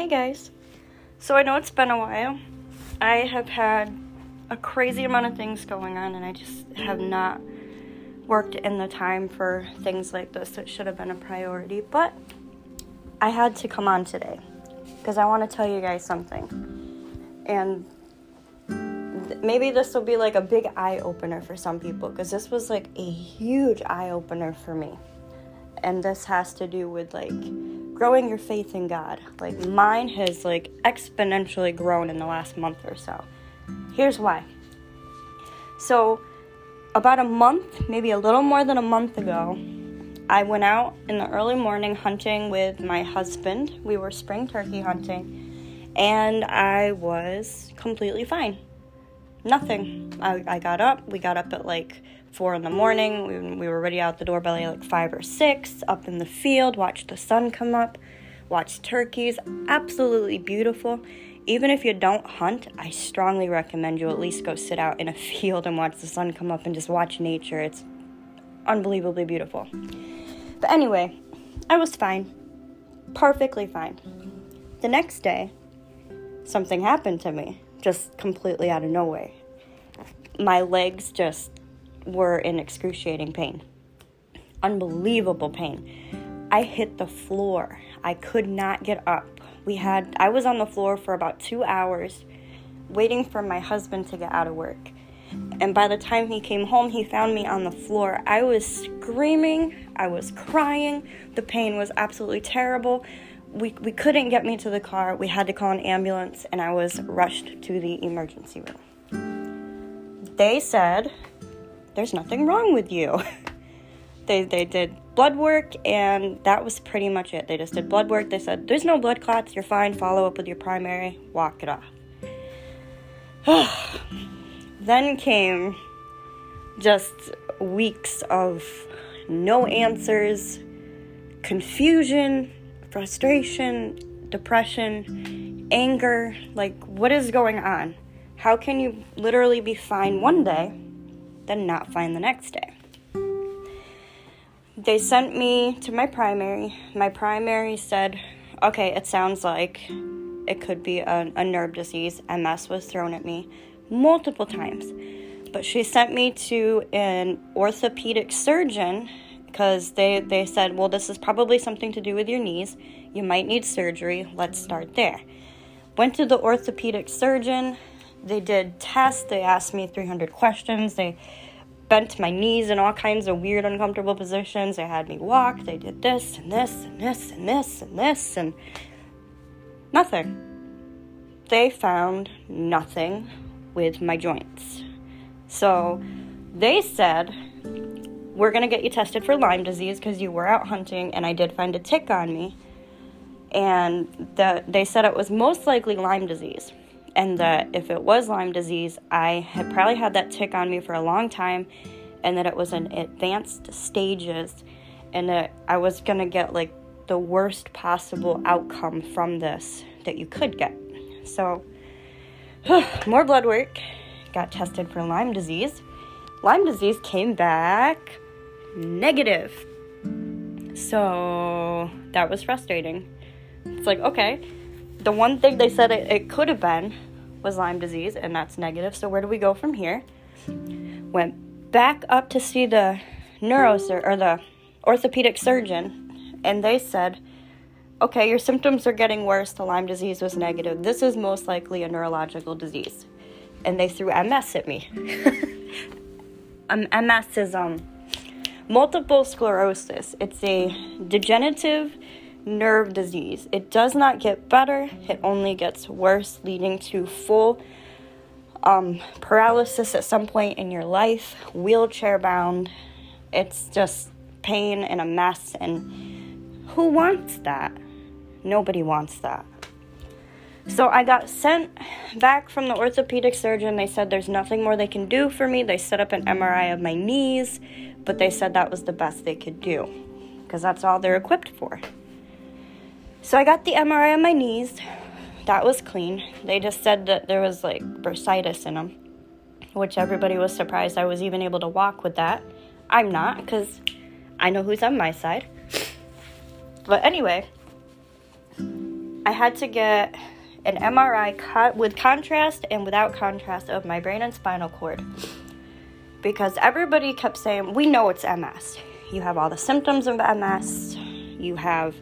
Hey guys. So I know it's been a while. I have had a crazy amount of things going on and I just have not worked in the time for things like this that should have been a priority. But I had to come on today because I want to tell you guys something. And maybe this will be like a big eye opener for some people because this was like a huge eye opener for me. And this has to do with like growing your faith in God. Like mine has like exponentially grown in the last month or so. Here's why. So, about a month, maybe a little more than a month ago, I went out in the early morning hunting with my husband. We were spring turkey hunting, and I was completely fine. Nothing. I, I got up. We got up at like four in the morning. We, we were already out the door by like five or six, up in the field, watched the sun come up, watched turkeys. Absolutely beautiful. Even if you don't hunt, I strongly recommend you at least go sit out in a field and watch the sun come up and just watch nature. It's unbelievably beautiful. But anyway, I was fine. Perfectly fine. The next day, something happened to me, just completely out of nowhere. My legs just were in excruciating pain. Unbelievable pain. I hit the floor. I could not get up. We had I was on the floor for about 2 hours waiting for my husband to get out of work. And by the time he came home, he found me on the floor. I was screaming, I was crying. The pain was absolutely terrible. We, we couldn't get me to the car. We had to call an ambulance, and I was rushed to the emergency room. They said, There's nothing wrong with you. they, they did blood work, and that was pretty much it. They just did blood work. They said, There's no blood clots, you're fine. Follow up with your primary, walk it off. then came just weeks of no answers, confusion, frustration, depression, anger. Like, what is going on? How can you literally be fine one day, then not fine the next day? They sent me to my primary. My primary said, okay, it sounds like it could be a, a nerve disease. MS was thrown at me multiple times. But she sent me to an orthopedic surgeon because they, they said, well, this is probably something to do with your knees. You might need surgery. Let's start there. Went to the orthopedic surgeon. They did tests. They asked me 300 questions. They bent my knees in all kinds of weird, uncomfortable positions. They had me walk. They did this and this and this and this and this and nothing. They found nothing with my joints. So they said, We're to get you tested for Lyme disease because you were out hunting and I did find a tick on me. And the, they said it was most likely Lyme disease. And that if it was Lyme disease, I had probably had that tick on me for a long time and that it was in advanced stages and that I was to get like the worst possible outcome from this that you could get. So, more blood work, got tested for Lyme disease. Lyme disease came back negative. So that was frustrating. It's like, okay, the one thing they said it, it could have been was Lyme disease, and that's negative. So where do we go from here? Went back up to see the neurosur or the orthopedic surgeon, and they said, okay, your symptoms are getting worse. The Lyme disease was negative. This is most likely a neurological disease. And they threw MS at me. um, MS is um, multiple sclerosis. It's a degenerative nerve disease. It does not get better, it only gets worse, leading to full um, paralysis at some point in your life, wheelchair bound. It's just pain and a mess. And who wants that? Nobody wants that. So I got sent back from the orthopedic surgeon. They said there's nothing more they can do for me. They set up an MRI of my knees, but they said that was the best they could do because that's all they're equipped for. So I got the MRI on my knees. That was clean. They just said that there was like bursitis in them, which everybody was surprised I was even able to walk with that. I'm not because I know who's on my side. But anyway, I had to get an MRI cut with contrast and without contrast of my brain and spinal cord because everybody kept saying, We know it's MS. You have all the symptoms of MS, you have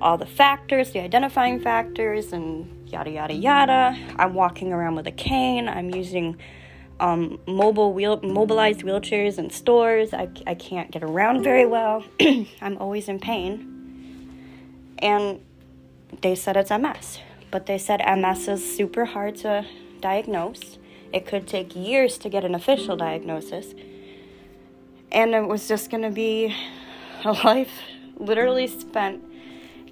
all the factors, the identifying factors, and yada yada yada. I'm walking around with a cane, I'm using um, mobile wheel mobilized wheelchairs in stores. I, I can't get around very well. I'm always in pain. And they said it's MS. But they said MS is super hard to diagnose. It could take years to get an official diagnosis. And it was just going to be a life literally spent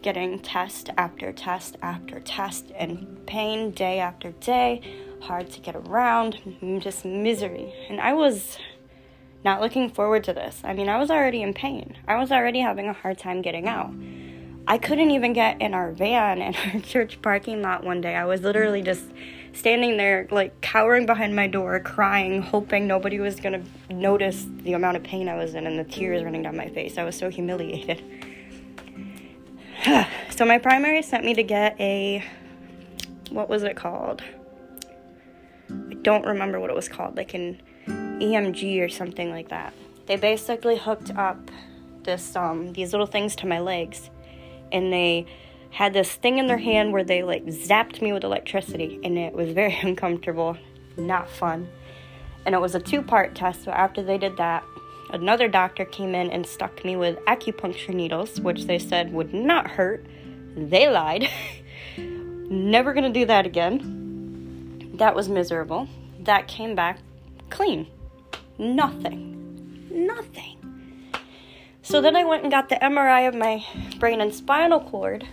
getting test after test after test and pain day after day, hard to get around, just misery. And I was not looking forward to this. I mean, I was already in pain. I was already having a hard time getting out. I couldn't even get in our van in our church parking lot one day. I was literally just standing there, like cowering behind my door, crying, hoping nobody was gonna notice the amount of pain I was in and the tears running down my face. I was so humiliated. so, my primary sent me to get a what was it called? I don't remember what it was called, like an EMG or something like that. They basically hooked up this um, these little things to my legs and they had this thing in their hand where they like zapped me with electricity and it was very uncomfortable, not fun. And it was a two part test, so after they did that, another doctor came in and stuck me with acupuncture needles, which they said would not hurt. They lied. Never gonna do that again. That was miserable. That came back clean. Nothing. Nothing. So then I went and got the MRI of my brain and spinal cord,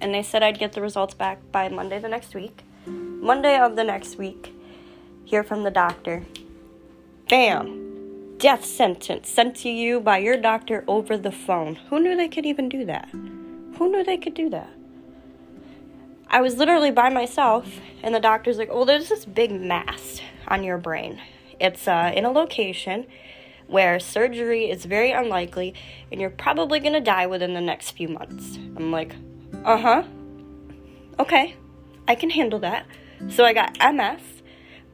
and they said I'd get the results back by Monday the next week. Monday of the next week, hear from the doctor. Bam! Death sentence sent to you by your doctor over the phone. Who knew they could even do that? Who knew they could do that? I was literally by myself, and the doctor's like, Oh, there's this big mass on your brain. It's uh, in a location where surgery is very unlikely and you're probably gonna die within the next few months. I'm like, uh huh. Okay, I can handle that. So I got MS,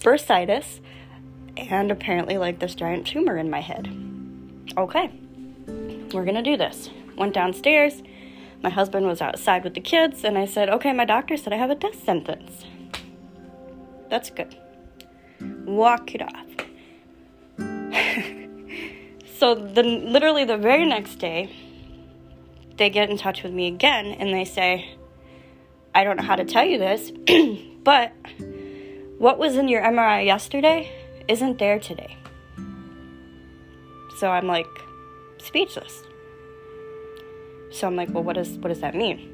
bursitis, and apparently like this giant tumor in my head. Okay, we're gonna do this. Went downstairs. My husband was outside with the kids, and I said, Okay, my doctor said I have a death sentence. That's good. Walk it off. So the literally the very next day, they get in touch with me again and they say, I don't know how to tell you this, but what was in your MRI yesterday isn't there today. So I'm like speechless. So I'm like, well, what does what does that mean?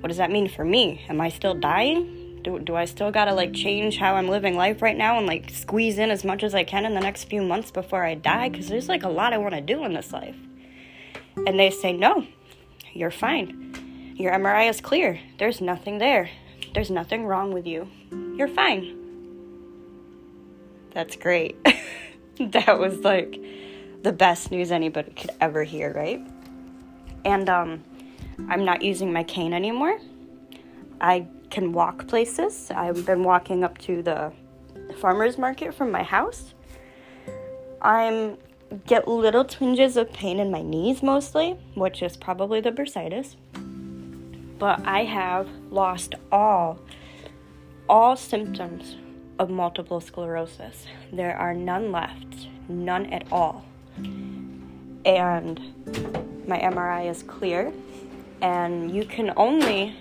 What does that mean for me? Am I still dying? do, do I still gotta like change how I'm living life right now and like squeeze in as much as I can in the next few months before I die? Because there's like a lot I want to do in this life. And they say, no, you're fine. Your MRI is clear. There's nothing there. There's nothing wrong with you. You're fine. That's great. that was like the best news anybody could ever hear, right? And um, I'm not using my cane anymore. I can walk places. I've been walking up to the farmers market from my house. I'm get little twinges of pain in my knees mostly, which is probably the bursitis. But I have lost all all symptoms of multiple sclerosis. There are none left, none at all. And my MRI is clear, and you can only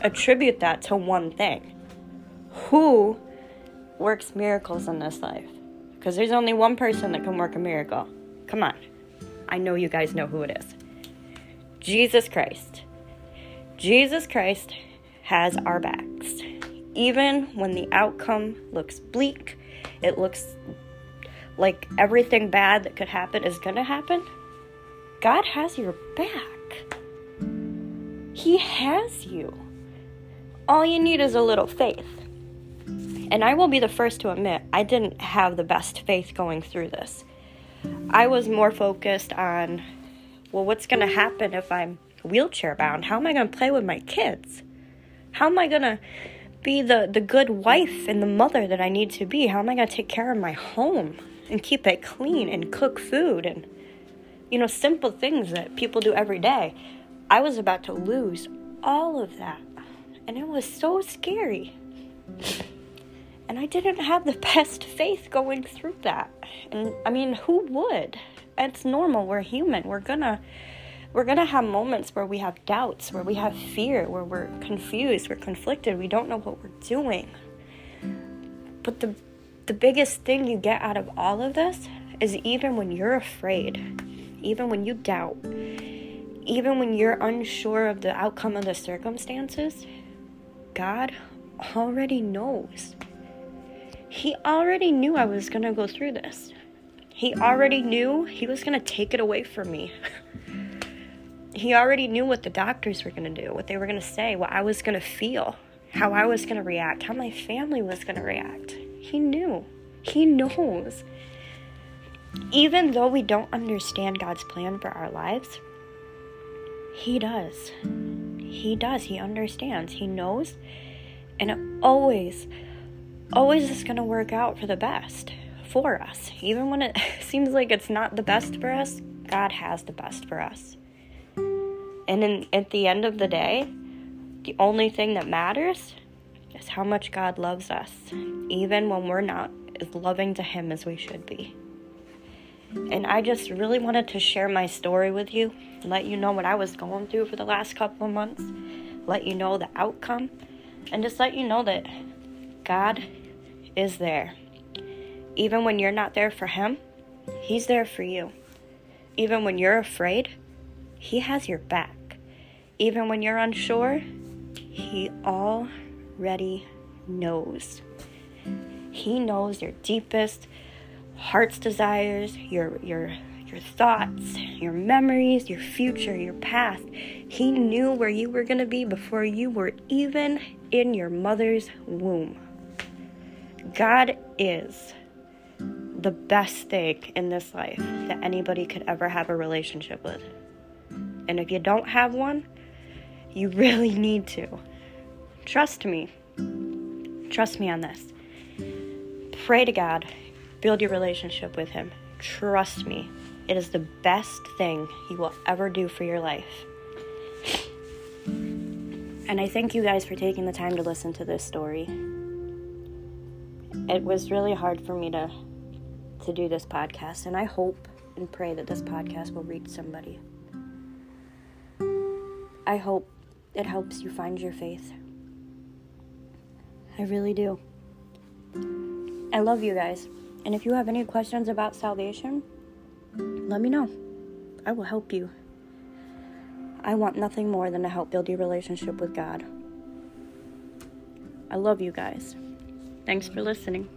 attribute that to one thing who works miracles in this life? Because there's only one person that can work a miracle. Come on. I know you guys know who it is Jesus Christ. Jesus Christ has our backs. Even when the outcome looks bleak, it looks like everything bad that could happen is going to happen. God has your back. He has you. All you need is a little faith. And I will be the first to admit, I didn't have the best faith going through this. I was more focused on, well, what's going to happen if I'm wheelchair bound? How am I going to play with my kids? How am I going to be the, the good wife and the mother that I need to be? How am I going to take care of my home and keep it clean and cook food and, you know, simple things that people do every day? I was about to lose all of that. And it was so scary. And I didn't have the best faith going through that. And I mean, who would? It's normal. We're human. We're gonna we're gonna have moments where we have doubts, where we have fear, where we're confused, we're conflicted, we don't know what we're doing. But the the biggest thing you get out of all of this is even when you're afraid, even when you doubt, even when you're unsure of the outcome of the circumstances, God already knows. He already knew I was going to go through this. He already knew he was going to take it away from me. he already knew what the doctors were going to do, what they were going to say, what I was going to feel, how I was going to react, how my family was going to react. He knew. He knows. Even though we don't understand God's plan for our lives, He does. He does. He understands. He knows. And it always, always is going to work out for the best for us. Even when it seems like it's not the best for us, God has the best for us. And in, at the end of the day, the only thing that matters is how much God loves us, even when we're not as loving to Him as we should be. And I just really wanted to share my story with you, let you know what I was going through for the last couple of months, let you know the outcome, and just let you know that God is there. Even when you're not there for Him, He's there for you. Even when you're afraid, He has your back. Even when you're unsure, He already knows. He knows your deepest heart's desires, your your your thoughts, your memories, your future, your past. He knew where you were going to be before you were even in your mother's womb. God is the best thing in this life that anybody could ever have a relationship with. And if you don't have one, you really need to. Trust me. Trust me on this. Pray to God. Build your relationship with Him. Trust me. It is the best thing you will ever do for your life. And I thank you guys for taking the time to listen to this story. It was really hard for me to to do this podcast, and I hope and pray that this podcast will reach somebody. I hope it helps you find your faith. I really do. I love you guys. And if you have any questions about salvation, let me know. I will help you. I want nothing more than to help build your relationship with God. I love you guys. Thanks for listening.